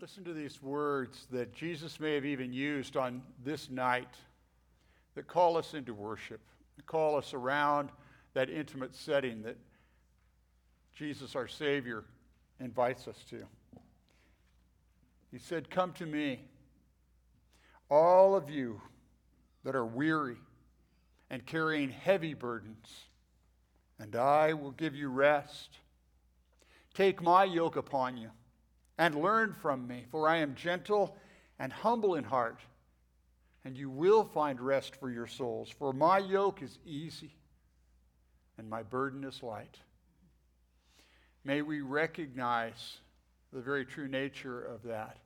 Listen to these words that Jesus may have even used on this night that call us into worship, call us around that intimate setting that Jesus, our Savior, invites us to. He said, Come to me, all of you that are weary and carrying heavy burdens, and I will give you rest. Take my yoke upon you and learn from me, for I am gentle and humble in heart, and you will find rest for your souls. For my yoke is easy and my burden is light. May we recognize the very true nature of that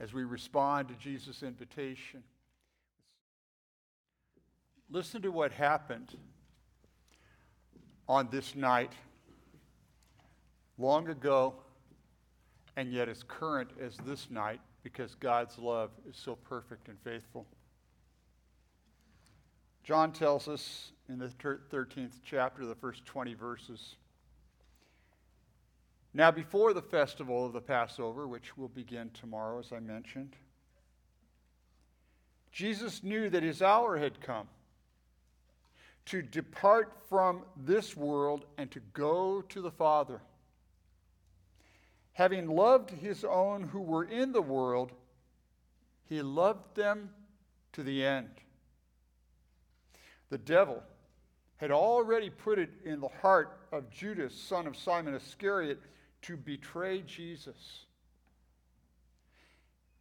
as we respond to Jesus' invitation. Listen to what happened on this night long ago and yet as current as this night because God's love is so perfect and faithful. John tells us in the 13th chapter, the first 20 verses. Now, before the festival of the Passover, which will begin tomorrow, as I mentioned, Jesus knew that his hour had come to depart from this world and to go to the Father having loved his own who were in the world, he loved them to the end. The devil had already put it in the heart of Judas, son of Simon Iscariot, to betray Jesus.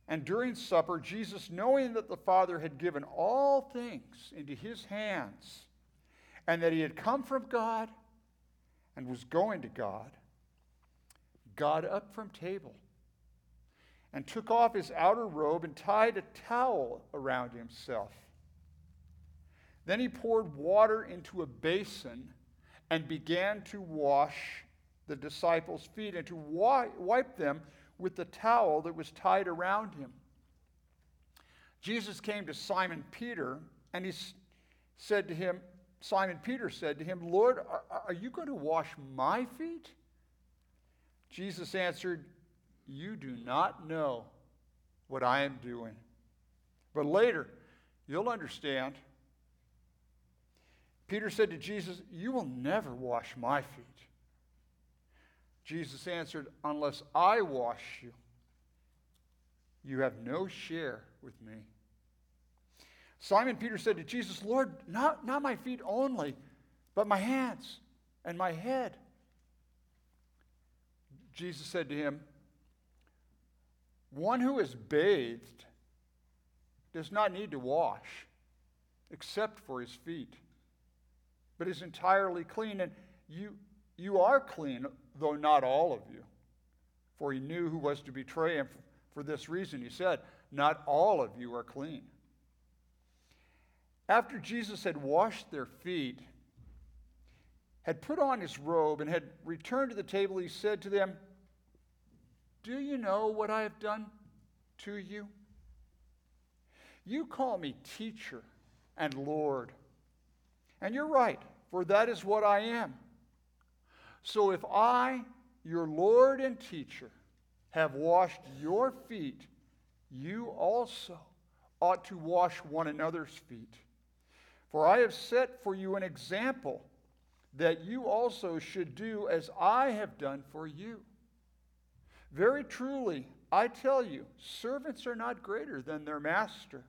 And during supper, Jesus, knowing that the Father had given all things into his hands, and that he had come from God and was going to God, got up from table and took off his outer robe and tied a towel around himself. Then he poured water into a basin and began to wash the disciples' feet and to wipe them with the towel that was tied around him. Jesus came to Simon Peter and he said to him, Simon Peter said to him, Lord, are, you going to wash my feet? Jesus answered, You do not know what I am doing. But later, you'll understand. Peter said to Jesus, You will never wash my feet. Jesus answered, Unless I wash you, you have no share with me. Simon Peter said to Jesus, Lord, not, not my feet only, but my hands and my head. Jesus said to him, One who is bathed does not need to wash except for his feet, but is entirely clean. And you, you are clean, though not all of you. For he knew who was to betray him. For this reason, he said, Not all of you are clean. After Jesus had washed their feet, had put on his robe, and had returned to the table, he said to them, Do you know what I have done to you? You call me teacher and Lord. And you're right, for that is what I am. So if I, your Lord and teacher, have washed your feet, you also ought to wash one another's feet. For I have set for you an example that you also should do as I have done for you. Very truly, I tell you, servants are not greater than their master,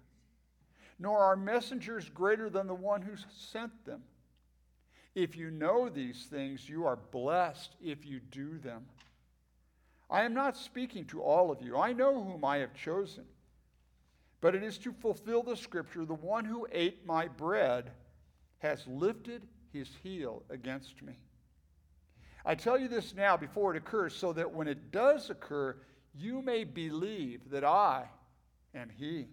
nor are messengers greater than the one who sent them. If you know these things, you are blessed if you do them. I am not speaking to all of you. I know whom I have chosen. But it is to fulfill the scripture the one who ate my bread has lifted his heel against me. I tell you this now before it occurs, so that when it does occur, you may believe that I am he.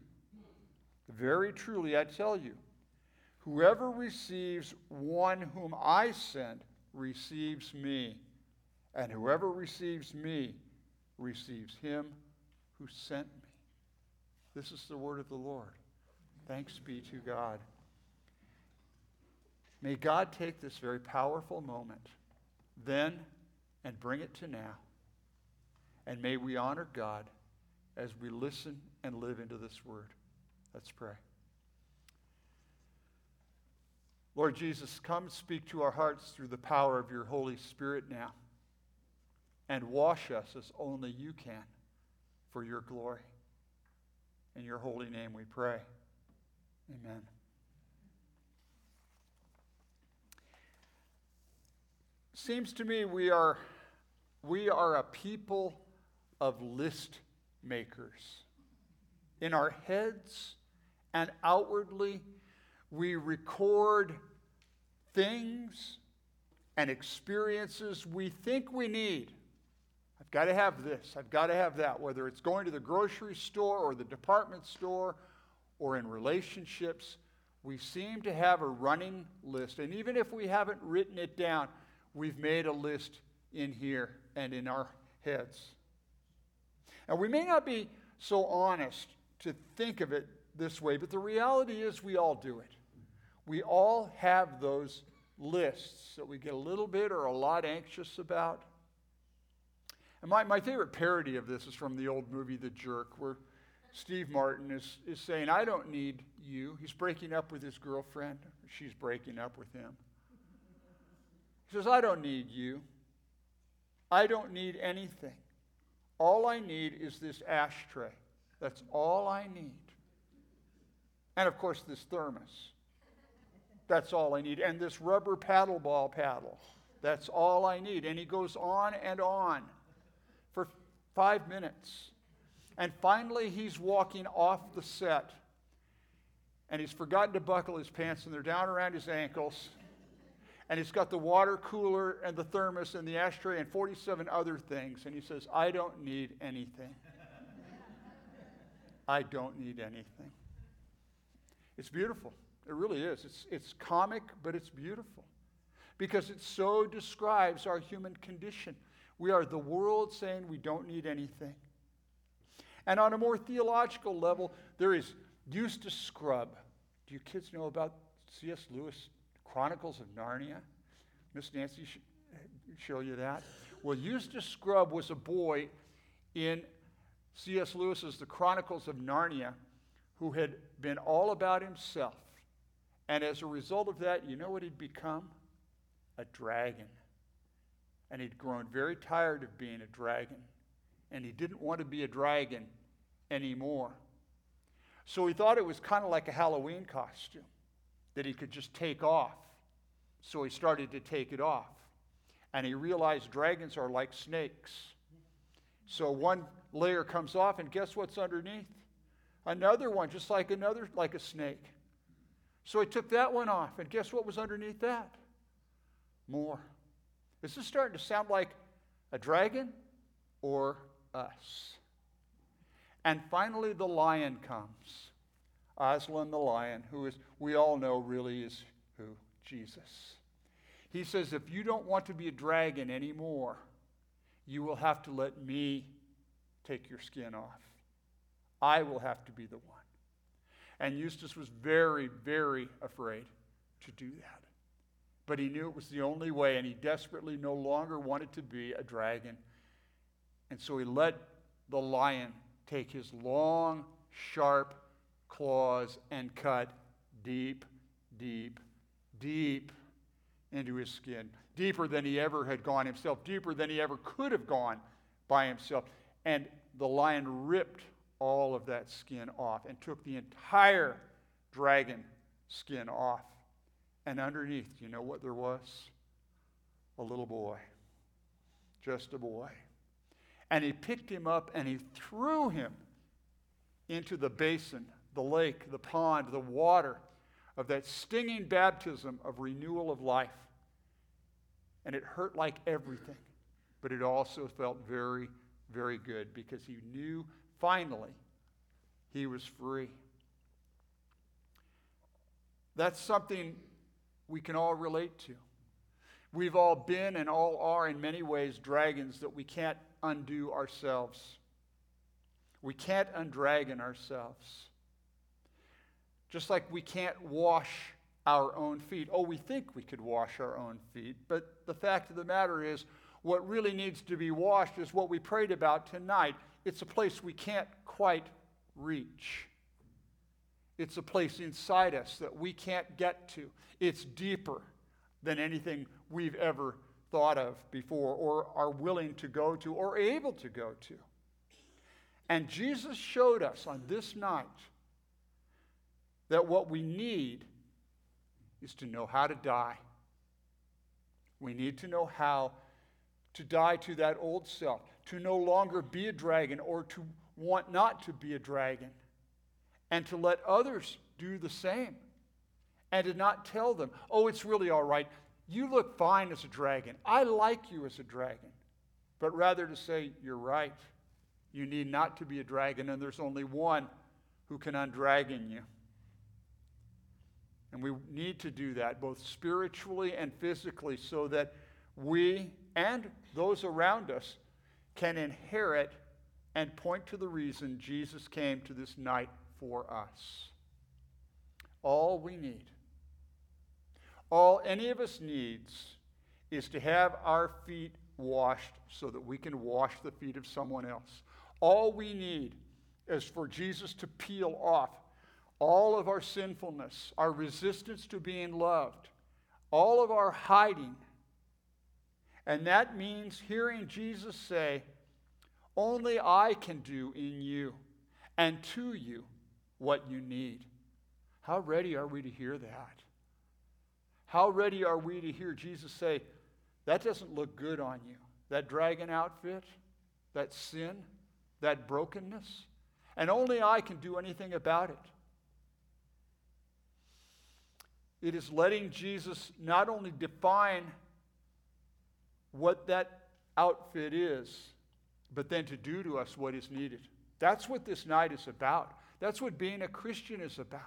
Very truly, I tell you, whoever receives one whom I send receives me, and whoever receives me receives him who sent me. This is the word of the Lord. Thanks be to God. May God take this very powerful moment then and bring it to now. And may we honor God as we listen and live into this word. Let's pray. Lord Jesus, come speak to our hearts through the power of your Holy Spirit now and wash us as only you can for your glory. In your holy name we pray. Amen. Seems to me we are, we are a people of list makers. In our heads and outwardly, we record things and experiences we think we need. I've got to have this, I've got to have that, whether it's going to the grocery store or the department store or in relationships. We seem to have a running list. And even if we haven't written it down, we've made a list in here and in our heads. And we may not be so honest to think of it this way, but the reality is we all do it. We all have those lists that we get a little bit or a lot anxious about. And my, my favorite parody of this is from the old movie The Jerk, where Steve Martin is, is saying, I don't need you. He's breaking up with his girlfriend. She's breaking up with him. He says, I don't need you. I don't need anything. All I need is this ashtray. That's all I need. And of course, this thermos. That's all I need. And this rubber paddle ball paddle. That's all I need. And he goes on and on for five minutes. And finally, he's walking off the set. And he's forgotten to buckle his pants, and they're down around his ankles and he's got the water cooler and the thermos and the ashtray and 47 other things. And he says, I don't need anything. I don't need anything. It's beautiful. It really is. It's, it's comic, but it's beautiful because it so describes our human condition. We are the world saying we don't need anything. And on a more theological level, there is Eustace Scrubb. Do you kids know about C.S. Lewis Chronicles of Narnia. Miss Nancy sh- show you that. Well, Eustace Scrubb was a boy in C.S. Lewis's The Chronicles of Narnia who had been all about himself. And as a result of that, you know what he'd become? A dragon. And he'd grown very tired of being a dragon. And he didn't want to be a dragon anymore. So he thought it was kind of like a Halloween costume that he could just take off. So he started to take it off. And he realized dragons are like snakes. So one layer comes off, and guess what's underneath? Another one, just like another, like a snake. So he took that one off, and guess what was underneath that? More. Is this starting to sound like a dragon or us? And finally, the lion comes. Aslan the lion, who is, we all know really is who? Jesus. He says, if you don't want to be a dragon anymore, you will have to let me take your skin off. I will have to be the one. And Eustace was very, very afraid to do that. But he knew it was the only way, and he desperately no longer wanted to be a dragon. And so he let the lion take his long, sharp claws and cut deep, deep, deep into his skin, deeper than he ever had gone himself, deeper than he ever could have gone by himself. And the lion ripped all of that skin off and took the entire dragon skin off. And underneath, you know what there was? A little boy. Just a boy. And he picked him up and he threw him into the basin the lake, the pond, the water of that stinging baptism of renewal of life. And it hurt like everything, but it also felt very, very good because he knew finally he was free. That's something we can all relate to. We've all been and all are, in many ways, dragons that we can't undo ourselves. We can't undragon ourselves. Just like we can't wash our own feet. Oh, we think we could wash our own feet, but the fact of the matter is, what really needs to be washed is what we prayed about tonight it's a place we can't quite reach. It's a place inside us that we can't get to. It's deeper than anything we've ever thought of before or are willing to go to or able to go to. And Jesus showed us on this night that what we need is to know how to die. We need to know how to die to that old self, to no longer be a dragon or to want not to be a dragon, and to let others do the same, and to not tell them, oh, it's really all right. You look fine as a dragon. I like you as a dragon. But rather to say, you're right. You need not to be a dragon, and there's only one who can undragon you. And we need to do that both spiritually and physically so that we and those around us can inherit and point to the reason Jesus came to this night for us. All we need, all any of us needs, is to have our feet washed so that we can wash the feet of someone else. All we need is for Jesus to peel off all of our sinfulness, our resistance to being loved, all of our hiding. And that means hearing Jesus say, Only I can do in you and to you what you need. How ready are we to hear that? How ready are we to hear Jesus say, That doesn't look good on you? That dragon outfit, that sin, that brokenness, and only I can do anything about it. It is letting Jesus not only define what that outfit is, but then to do to us what is needed. That's what this night is about. That's what being a Christian is about.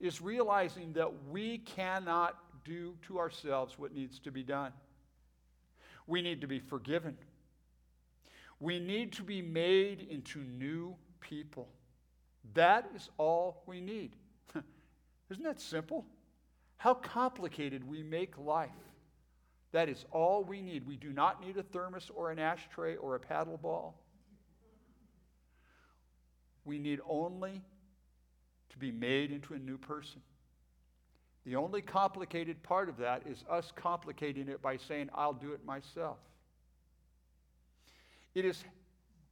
Is realizing that we cannot do to ourselves what needs to be done. We need to be forgiven. We need to be made into new people. That is all we need. Isn't that simple? How complicated we make life. That is all we need. We do not need a thermos or an ashtray or a paddle ball. We need only to be made into a new person. The only complicated part of that is us complicating it by saying, I'll do it myself. It is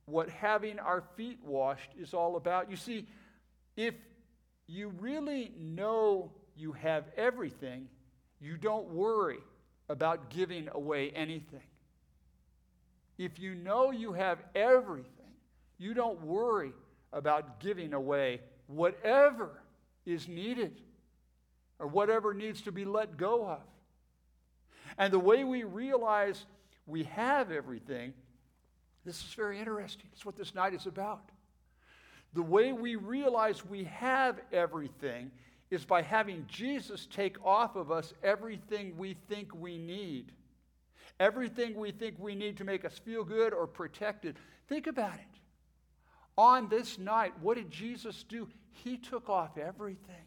what having our feet washed is all about. You see, if you really know you have everything, you don't worry about giving away anything. If you know you have everything, you don't worry about giving away whatever is needed or whatever needs to be let go of. And the way we realize we have everything, this is very interesting. It's what this night is about. The way we realize we have everything is by having Jesus take off of us everything we think we need. Everything we think we need to make us feel good or protected. Think about it. On this night, what did Jesus do? He took off everything.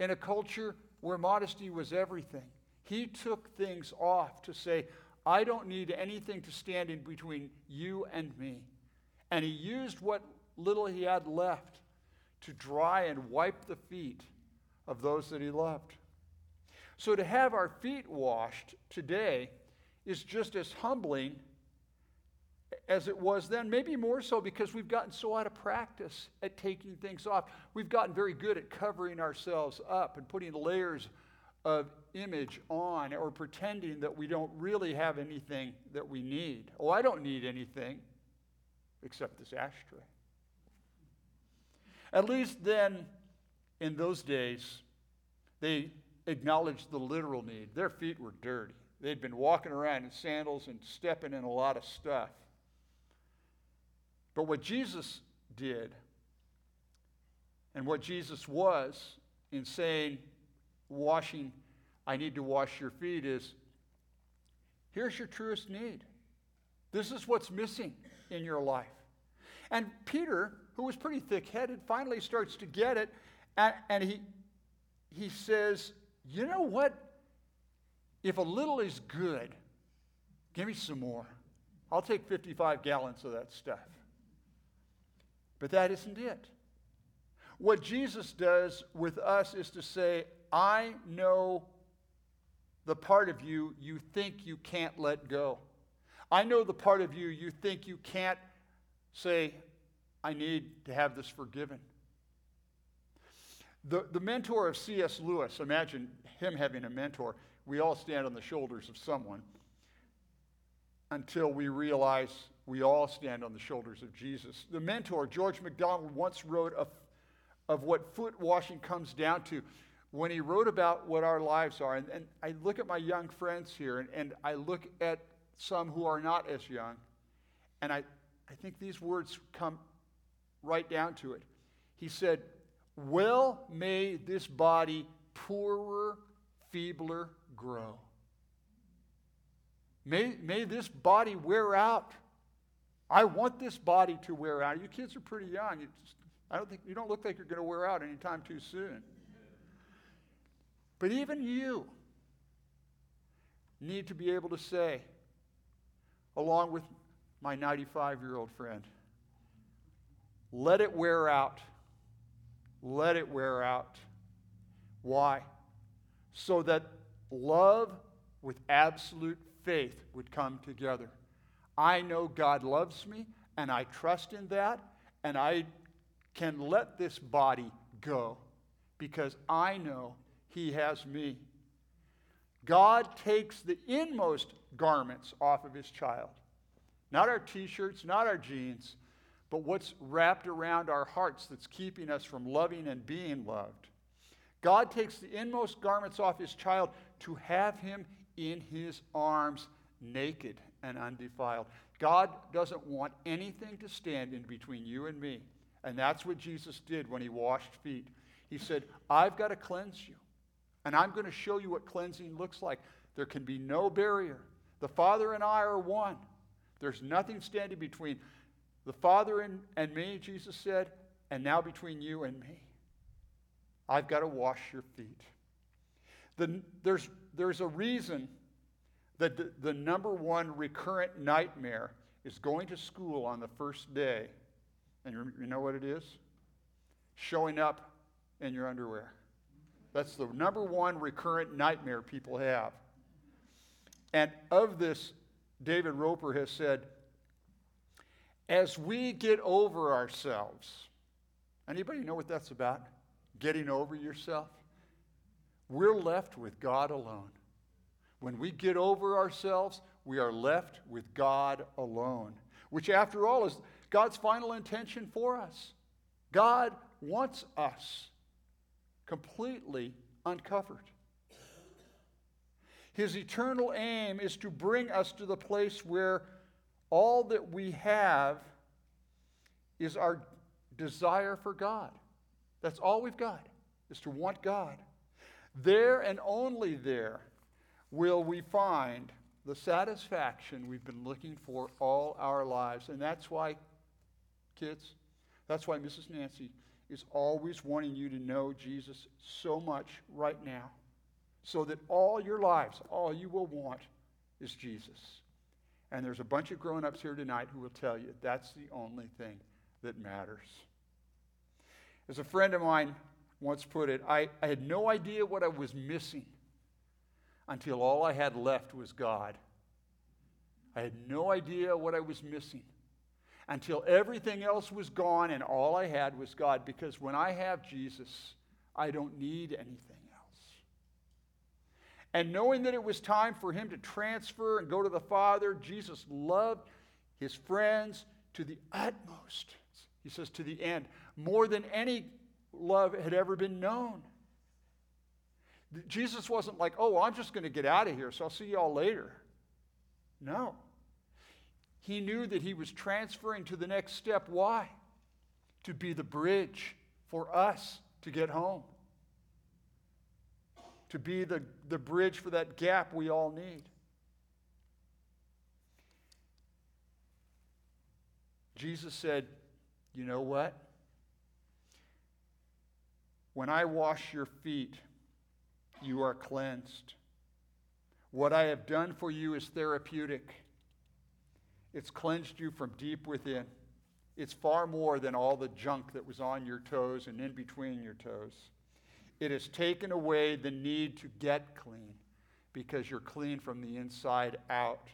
In a culture where modesty was everything, he took things off to say, I don't need anything to stand in between you and me. And he used what little he had left to dry and wipe the feet of those that he loved. So to have our feet washed today is just as humbling as it was then, maybe more so because we've gotten so out of practice at taking things off. We've gotten very good at covering ourselves up and putting layers of image on or pretending that we don't really have anything that we need. Oh, I don't need anything except this ashtray. At least then, in those days, they acknowledged the literal need. Their feet were dirty. They'd been walking around in sandals and stepping in a lot of stuff. But what Jesus did, and what Jesus was in saying, washing, I need to wash your feet, is here's your truest need. This is what's missing in your life. And Peter who was pretty thick headed, finally starts to get it. And, and he, he says, You know what? If a little is good, give me some more. I'll take 55 gallons of that stuff. But that isn't it. What Jesus does with us is to say, I know the part of you you think you can't let go. I know the part of you you think you can't say, I need to have this forgiven. The, the mentor of C.S. Lewis, imagine him having a mentor. We all stand on the shoulders of someone until we realize we all stand on the shoulders of Jesus. The mentor, George MacDonald, once wrote of, of what foot washing comes down to when he wrote about what our lives are. And, and I look at my young friends here, and, and I look at some who are not as young, and I, I think these words come right down to it. He said, Well may this body poorer, feebler grow. May, may this body wear out. I want this body to wear out. You kids are pretty young. Just, I don't think you don't look like you're going to wear out anytime too soon. But even you need to be able to say, along with my 95 year old friend, let it wear out. Let it wear out. Why? So that love with absolute faith would come together. I know God loves me, and I trust in that, and I can let this body go because I know He has me. God takes the inmost garments off of His child. Not our t shirts, not our jeans, but what's wrapped around our hearts that's keeping us from loving and being loved. God takes the inmost garments off His child to have Him in His arms naked and undefiled. God doesn't want anything to stand in between you and me. And that's what Jesus did when he washed feet. He said, I've got to cleanse you. And I'm going to show you what cleansing looks like. There can be no barrier. The Father and I are one. There's nothing standing between the Father and, and me, Jesus said, and now between you and me. I've got to wash your feet. The, there's, there's a reason that the, the number one recurrent nightmare is going to school on the first day. And you, you know what it is? Showing up in your underwear. That's the number one recurrent nightmare people have. And of this, David Roper has said, as we get over ourselves, anybody know what that's about? Getting over yourself? We're left with God alone. When we get over ourselves, we are left with God alone, which, after all, is God's final intention for us. God wants us completely uncovered. His eternal aim is to bring us to the place where all that we have is our desire for God. That's all we've got, is to want God. There and only there will we find the satisfaction we've been looking for all our lives. And that's why, kids, that's why Mrs. Nancy is always wanting you to know Jesus so much right now, so that all your lives, all you will want is Jesus. And there's a bunch of grown ups here tonight who will tell you that's the only thing that matters. As a friend of mine once put it, I, I had no idea what I was missing until all I had left was God. I had no idea what I was missing until everything else was gone and all I had was God. Because when I have Jesus, I don't need anything. And knowing that it was time for him to transfer and go to the Father, Jesus loved his friends to the utmost. He says, to the end, more than any love had ever been known. Jesus wasn't like, oh, I'm just going to get out of here, so I'll see you all later. No. He knew that he was transferring to the next step. Why? To be the bridge for us to get home, to be the, the bridge for that gap we all need. Jesus said, You know what? When I wash your feet, you are cleansed. What I have done for you is therapeutic. It's cleansed you from deep within. It's far more than all the junk that was on your toes and in between your toes. It has taken away the need to get clean because you're clean from the inside out.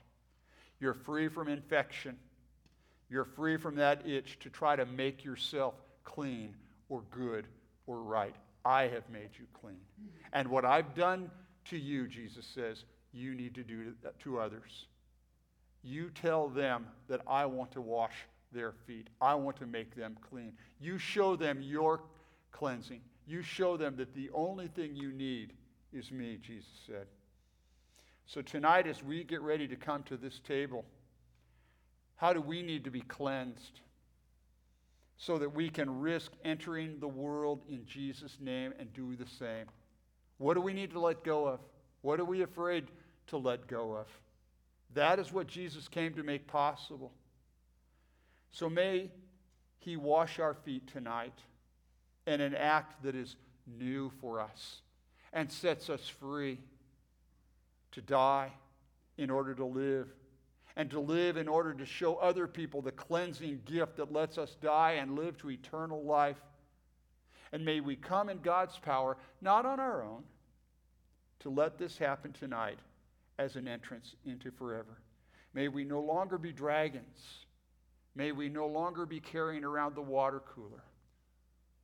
You're free from infection. You're free from that itch to try to make yourself clean or good or right. I have made you clean. And what I've done to you, Jesus says, you need to do to others. You tell them that I want to wash their feet. I want to make them clean. You show them your cleansing. You show them that the only thing you need is me, Jesus said. So tonight, as we get ready to come to this table, how do we need to be cleansed so that we can risk entering the world in Jesus' name and do the same? What do we need to let go of? What are we afraid to let go of? That is what Jesus came to make possible. So may He wash our feet tonight in an act that is new for us and sets us free to die in order to live, and to live in order to show other people the cleansing gift that lets us die and live to eternal life. And may we come in God's power, not on our own, to let this happen tonight as an entrance into forever. May we no longer be dragons. May we no longer be carrying around the water cooler.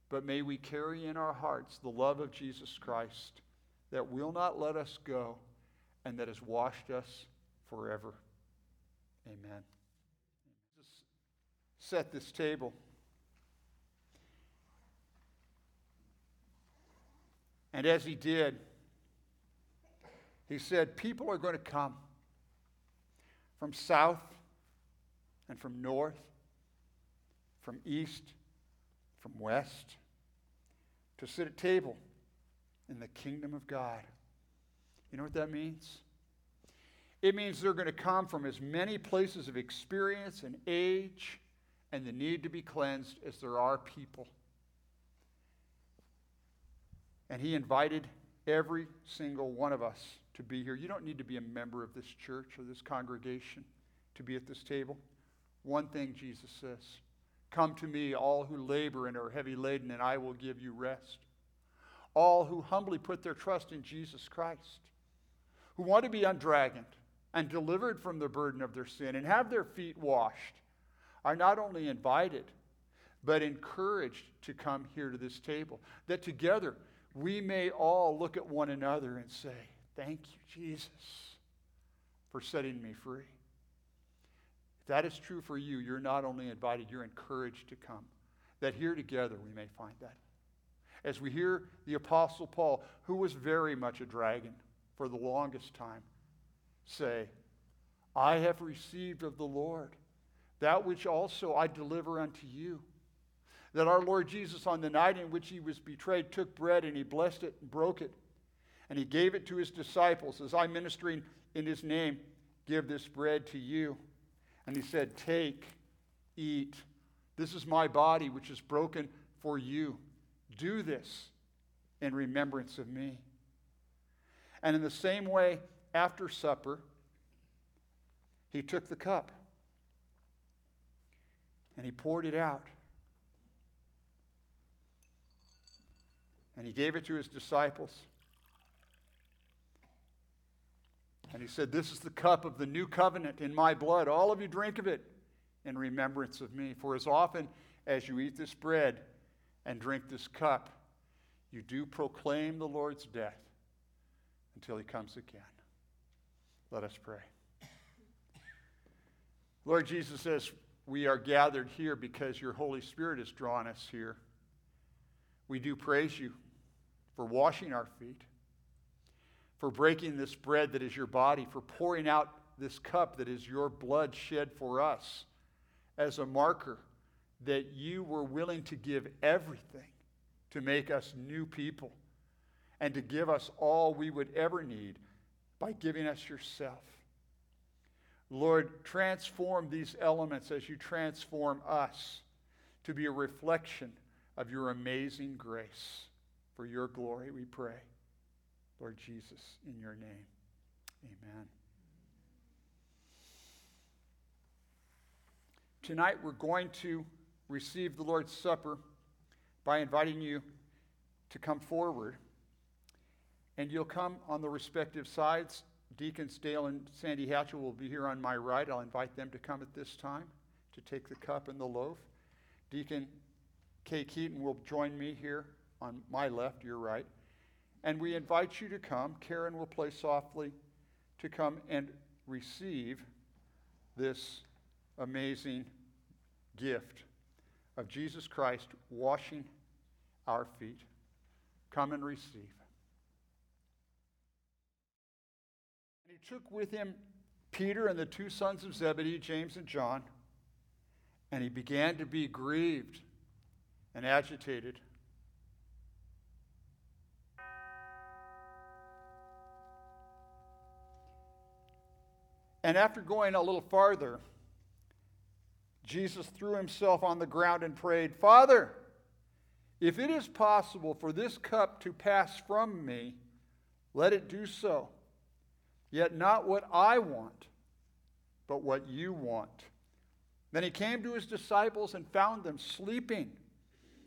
But may we carry in our hearts the love of Jesus Christ that will not let us go and that has washed us forever. Amen. Just set this table. And as he did, he said, People are going to come from south and from north, from east, from west, to sit at table in the kingdom of God. You know what that means? It means they're going to come from as many places of experience and age and the need to be cleansed as there are people. And he invited every single one of us to be here. You don't need to be a member of this church or this congregation to be at this table. One thing Jesus says Come to me, all who labor and are heavy laden, and I will give you rest. All who humbly put their trust in Jesus Christ, who want to be undragoned and delivered from the burden of their sin and have their feet washed, are not only invited, but encouraged to come here to this table. That together we may all look at one another and say, Thank you, Jesus, for setting me free. That is true for you, you're not only invited, you're encouraged to come. That here together we may find that. As we hear the Apostle Paul, who was very much a dragon for the longest time, say, I have received of the Lord that which also I deliver unto you. That our Lord Jesus, on the night in which he was betrayed, took bread and he blessed it and broke it and he gave it to his disciples as I ministering in his name give this bread to you. And he said, Take, eat. This is my body, which is broken for you. Do this in remembrance of me. And in the same way, after supper, he took the cup and he poured it out. And he gave it to his disciples. And he said, This is the cup of the new covenant in my blood. All of you drink of it in remembrance of me. For as often as you eat this bread and drink this cup, you do proclaim the Lord's death until he comes again. Let us pray. Lord Jesus says, We are gathered here because your Holy Spirit has drawn us here. We do praise you for washing our feet for breaking this bread that is your body, for pouring out this cup that is your blood shed for us as a marker that you were willing to give everything to make us new people and to give us all we would ever need by giving us yourself. Lord, transform these elements as you transform us to be a reflection of your amazing grace. For your glory, we pray. Lord Jesus, in your name. Amen. Tonight we're going to receive the Lord's Supper by inviting you to come forward. And you'll come on the respective sides. Deacons Dale and Sandy Hatchell will be here on my right. I'll invite them to come at this time to take the cup and the loaf. Deacon Kay Keaton will join me here on my left, your right. And we invite you to come. Karen will play softly to come and receive this amazing gift of Jesus Christ washing our feet. Come and receive. And he took with him Peter and the two sons of Zebedee, James and John, and he began to be grieved and agitated. And after going a little farther, Jesus threw himself on the ground and prayed, Father, if it is possible for this cup to pass from me, let it do so. Yet not what I want, but what you want. Then he came to his disciples and found them sleeping.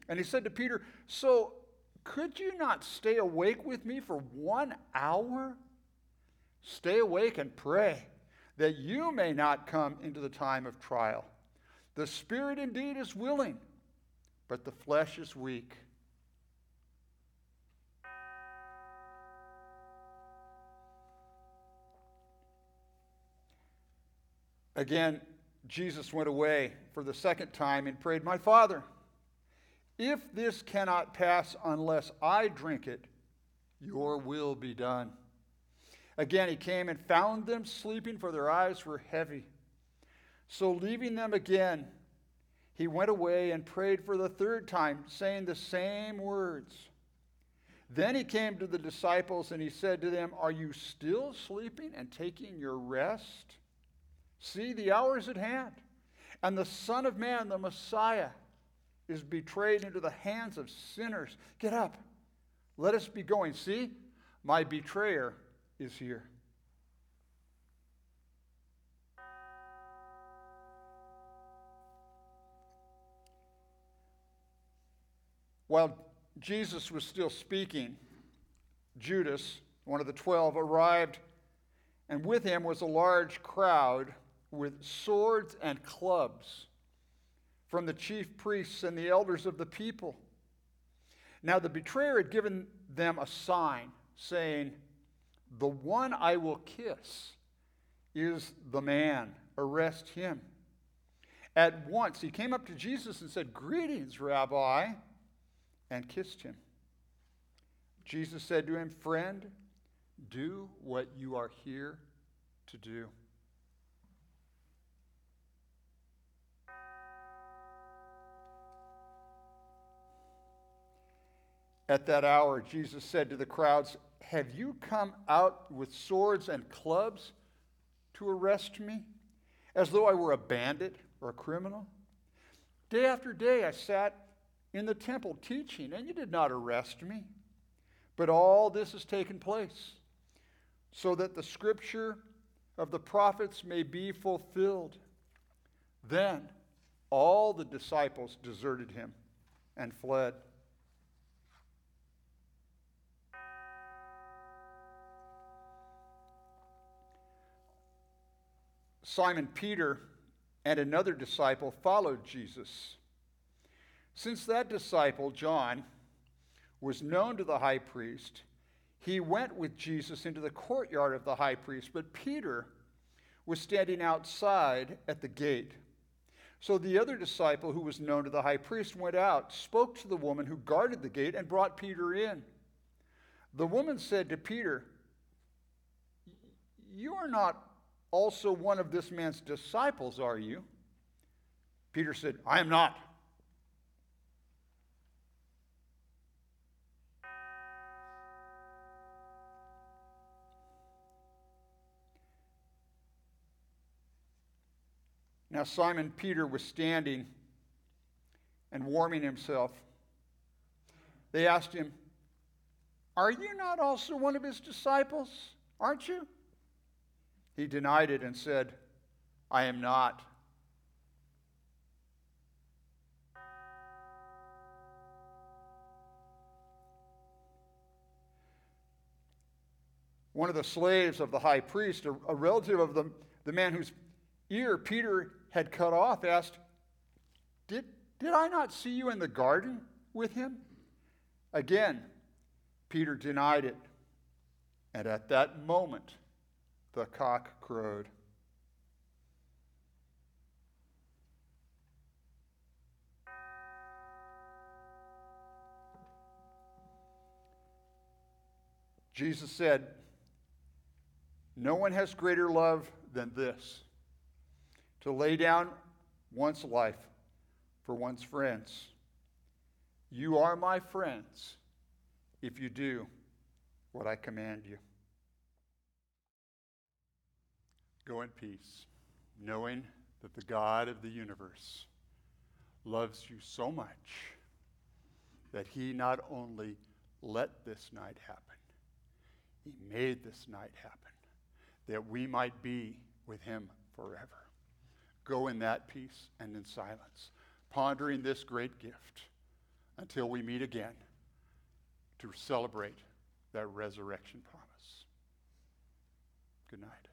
And he said to Peter, So could you not stay awake with me for one hour? Stay awake and pray that you may not come into the time of trial. The spirit indeed is willing, but the flesh is weak. Again, Jesus went away for the second time and prayed, My Father, if this cannot pass unless I drink it, your will be done. Again, he came and found them sleeping, for their eyes were heavy. So, leaving them again, he went away and prayed for the third time, saying the same words. Then he came to the disciples and he said to them, Are you still sleeping and taking your rest? See, the hour is at hand, and the Son of Man, the Messiah, is betrayed into the hands of sinners. Get up. Let us be going. See, my betrayer is here. While Jesus was still speaking, Judas, one of the twelve, arrived, and with him was a large crowd with swords and clubs from the chief priests and the elders of the people. Now the betrayer had given them a sign, saying, The one I will kiss is the man. Arrest him. At once he came up to Jesus and said, Greetings, Rabbi and kissed him. Jesus said to him, Friend, do what you are here to do. At that hour, Jesus said to the crowds, Have you come out with swords and clubs to arrest me, as though I were a bandit or a criminal? Day after day, I sat in the temple teaching, and you did not arrest me. But all this has taken place so that the scripture of the prophets may be fulfilled. Then all the disciples deserted him and fled. Simon Peter and another disciple followed Jesus. Since that disciple, John, was known to the high priest, he went with Jesus into the courtyard of the high priest, but Peter was standing outside at the gate. So the other disciple, who was known to the high priest, went out, spoke to the woman who guarded the gate, and brought Peter in. The woman said to Peter, You are not also one of this man's disciples, are you? Peter said, I am not. Now, Simon Peter was standing and warming himself. They asked him, Are you not also one of his disciples? Aren't you? He denied it and said, I am not. One of the slaves of the high priest, a, a relative of the, the man whose ear Peter had cut off, asked, did, did I not see you in the garden with him? Again, Peter denied it. And at that moment, the cock crowed. Jesus said, No one has greater love than this to lay down one's life for one's friends. You are my friends if you do what I command you. Go in peace, knowing that the God of the universe loves you so much that he not only let this night happen, he made this night happen that we might be with him forever. Go in that peace and in silence, pondering this great gift until we meet again to celebrate that resurrection promise. Good night.